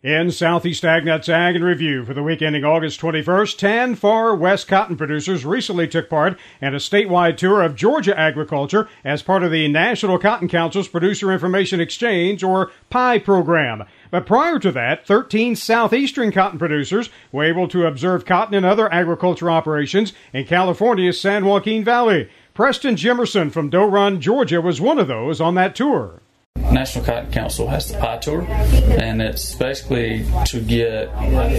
In Southeast AgNet's Ag and Review for the week ending August 21st, 10 far west cotton producers recently took part in a statewide tour of Georgia agriculture as part of the National Cotton Council's Producer Information Exchange, or PIE program. But prior to that, 13 southeastern cotton producers were able to observe cotton and other agriculture operations in California's San Joaquin Valley. Preston Jimerson from Doerun, Georgia was one of those on that tour. National Cotton Council has the PIE Tour, and it's basically to get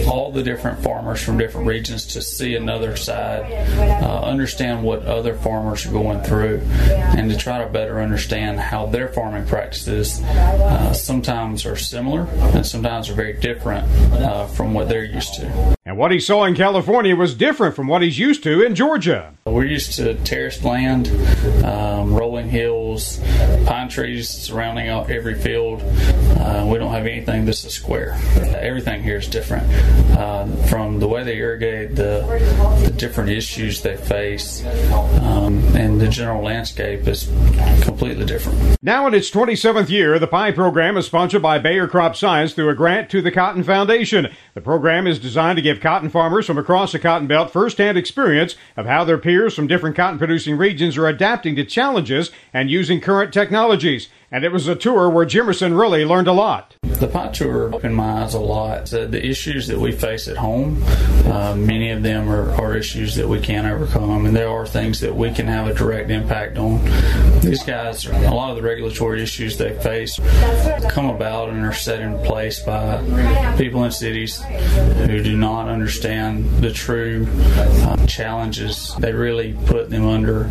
all the different farmers from different regions to see another side, uh, understand what other farmers are going through, and to try to better understand how their farming practices uh, sometimes are similar and sometimes are very different uh, from what they're used to. And what he saw in California was different from what he's used to in Georgia. We're used to terraced land, um, rolling hills, pine trees surrounding every field. Uh, we don't have anything that's a square. Everything here is different. Uh, from the way they irrigate, the, the different issues they face, um, and the general landscape is completely different. Now, in its 27th year, the PIE program is sponsored by Bayer Crop Science through a grant to the Cotton Foundation. The program is designed to give cotton farmers from across the Cotton Belt firsthand experience of how their peers from different cotton producing regions are adapting to challenges and using current technologies and it was a tour where Jimerson really learned a lot. The PIE tour opened my eyes a lot. The, the issues that we face at home, uh, many of them are, are, issues that we can't overcome, and there are things that we can have a direct impact on. These guys, a lot of the regulatory issues they face come about and are set in place by people in cities who do not understand the true uh, challenges they really put them under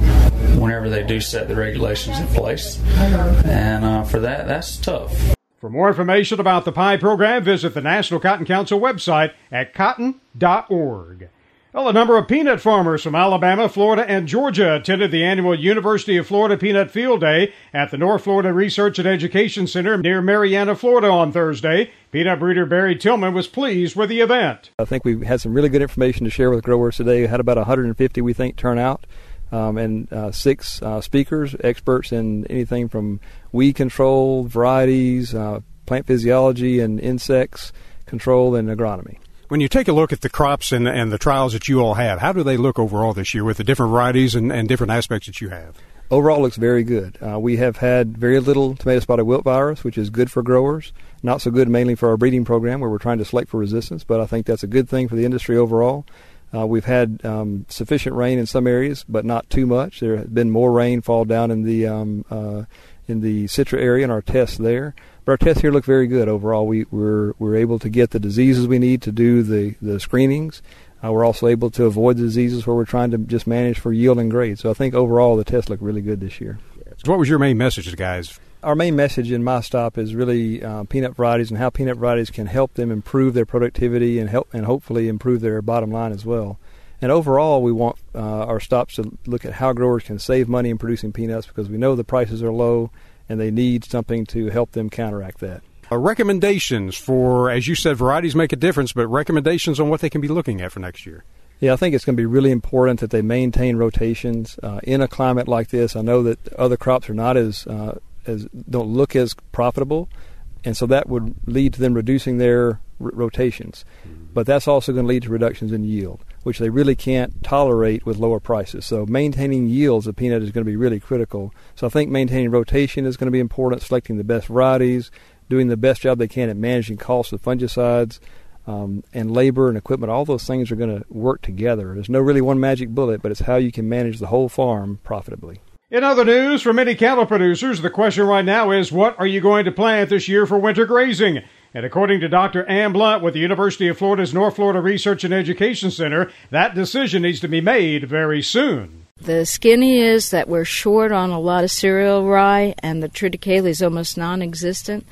whenever they do set the regulations in place. And and uh, for that, that's tough. For more information about the PIE program, visit the National Cotton Council website at cotton.org. Well, a number of peanut farmers from Alabama, Florida, and Georgia attended the annual University of Florida Peanut Field Day at the North Florida Research and Education Center near Marianna, Florida on Thursday. Peanut breeder Barry Tillman was pleased with the event. I think we had some really good information to share with growers today. We had about 150, we think, turn out um, and uh, six uh, speakers, experts in anything from weed control, varieties, uh, plant physiology, and insects control and agronomy. When you take a look at the crops and, and the trials that you all have, how do they look overall this year with the different varieties and, and different aspects that you have? Overall, looks very good. Uh, we have had very little tomato spotted wilt virus, which is good for growers. Not so good mainly for our breeding program, where we're trying to select for resistance, but I think that's a good thing for the industry overall. Uh, we've had um, sufficient rain in some areas, but not too much. There has been more rain fall down in the um, uh, in the Citra area in our tests there. But our tests here look very good overall. We, we're we're able to get the diseases we need to do the the screenings. Uh, we're also able to avoid the diseases where we're trying to just manage for yield and grade. So I think overall the tests look really good this year. So what was your main message, to guys? Our main message in my stop is really uh, peanut varieties and how peanut varieties can help them improve their productivity and help and hopefully improve their bottom line as well. And overall, we want uh, our stops to look at how growers can save money in producing peanuts because we know the prices are low and they need something to help them counteract that. Uh, recommendations for, as you said, varieties make a difference, but recommendations on what they can be looking at for next year. Yeah, I think it's going to be really important that they maintain rotations uh, in a climate like this. I know that other crops are not as uh, as don't look as profitable, and so that would lead to them reducing their r- rotations. Mm-hmm. But that's also going to lead to reductions in yield, which they really can't tolerate with lower prices. So maintaining yields of peanut is going to be really critical. So I think maintaining rotation is going to be important, selecting the best varieties, doing the best job they can at managing costs of fungicides. Um, and labor and equipment, all those things are going to work together. There's no really one magic bullet, but it's how you can manage the whole farm profitably. In other news, for many cattle producers, the question right now is what are you going to plant this year for winter grazing? And according to Dr. Ann Blount with the University of Florida's North Florida Research and Education Center, that decision needs to be made very soon. The skinny is that we're short on a lot of cereal rye, and the triticale is almost non existent.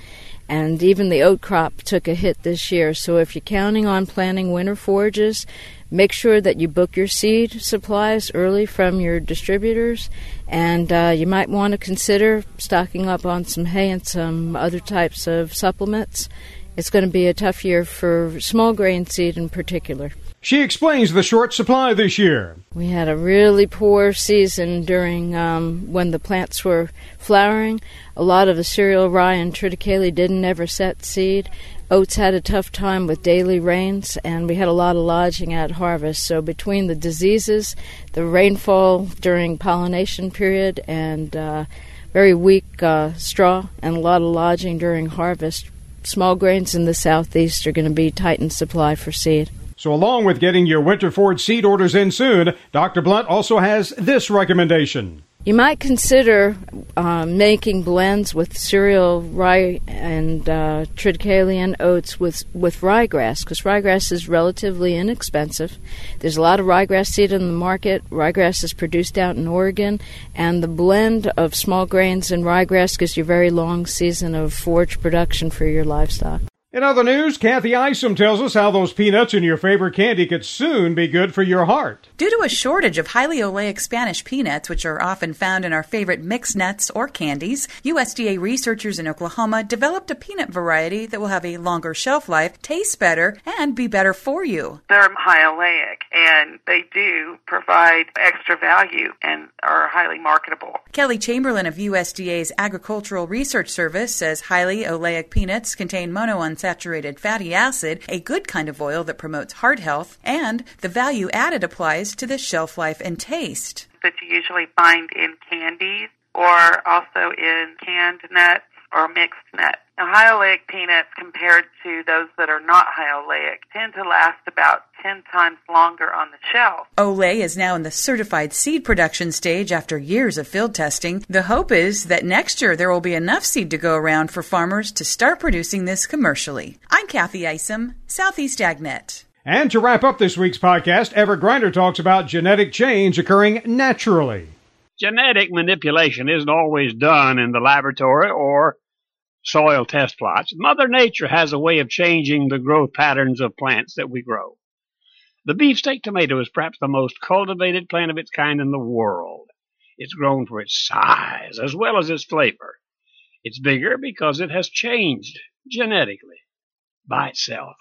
And even the oat crop took a hit this year. So if you're counting on planting winter forages, make sure that you book your seed supplies early from your distributors. And uh, you might want to consider stocking up on some hay and some other types of supplements. It's going to be a tough year for small grain seed in particular. She explains the short supply this year. We had a really poor season during um, when the plants were flowering. A lot of the cereal rye and triticale didn't ever set seed. Oats had a tough time with daily rains, and we had a lot of lodging at harvest. So between the diseases, the rainfall during pollination period, and uh, very weak uh, straw, and a lot of lodging during harvest, small grains in the southeast are going to be tight in supply for seed. So, along with getting your winter forage seed orders in soon, Dr. Blount also has this recommendation. You might consider uh, making blends with cereal rye and uh, triticale oats with with ryegrass because ryegrass is relatively inexpensive. There's a lot of ryegrass seed in the market. Ryegrass is produced out in Oregon, and the blend of small grains and ryegrass gives you a very long season of forage production for your livestock. In other news, Kathy Isom tells us how those peanuts in your favorite candy could soon be good for your heart. Due to a shortage of highly oleic Spanish peanuts, which are often found in our favorite mixed nuts or candies, USDA researchers in Oklahoma developed a peanut variety that will have a longer shelf life, taste better, and be better for you. They're high oleic, and they do provide extra value and are highly marketable. Kelly Chamberlin of USDA's Agricultural Research Service says highly oleic peanuts contain monounsaturated saturated fatty acid, a good kind of oil that promotes heart health, and the value added applies to the shelf life and taste. That you usually find in candies or also in canned nuts or mixed nuts. Now, high oleic peanuts compared to those that are not high oleic tend to last about 10 times longer on the shelf. OLé is now in the certified seed production stage after years of field testing. The hope is that next year there will be enough seed to go around for farmers to start producing this commercially. I'm Kathy Isom, Southeast AgNet. And to wrap up this week's podcast, Everett Griner talks about genetic change occurring naturally. Genetic manipulation isn't always done in the laboratory or soil test plots. Mother Nature has a way of changing the growth patterns of plants that we grow. The beefsteak tomato is perhaps the most cultivated plant of its kind in the world. It's grown for its size as well as its flavor. It's bigger because it has changed genetically by itself.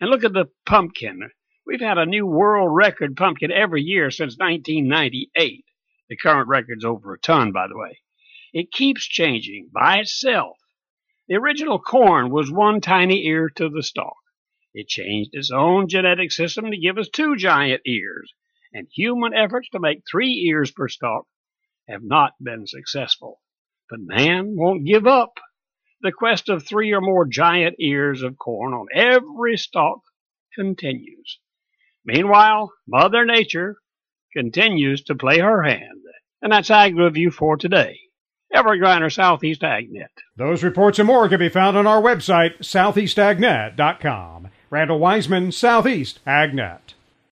And look at the pumpkin. We've had a new world record pumpkin every year since 1998. The current record's over a ton, by the way. It keeps changing by itself. The original corn was one tiny ear to the stalk. It changed its own genetic system to give us two giant ears, and human efforts to make three ears per stalk have not been successful. But man won't give up. The quest of three or more giant ears of corn on every stalk continues. Meanwhile, Mother Nature continues to play her hand. And that's Ag Review for today. Everett Griner, Southeast AgNet. Those reports and more can be found on our website, southeastagnet.com. Randall Wiseman, Southeast AgNet.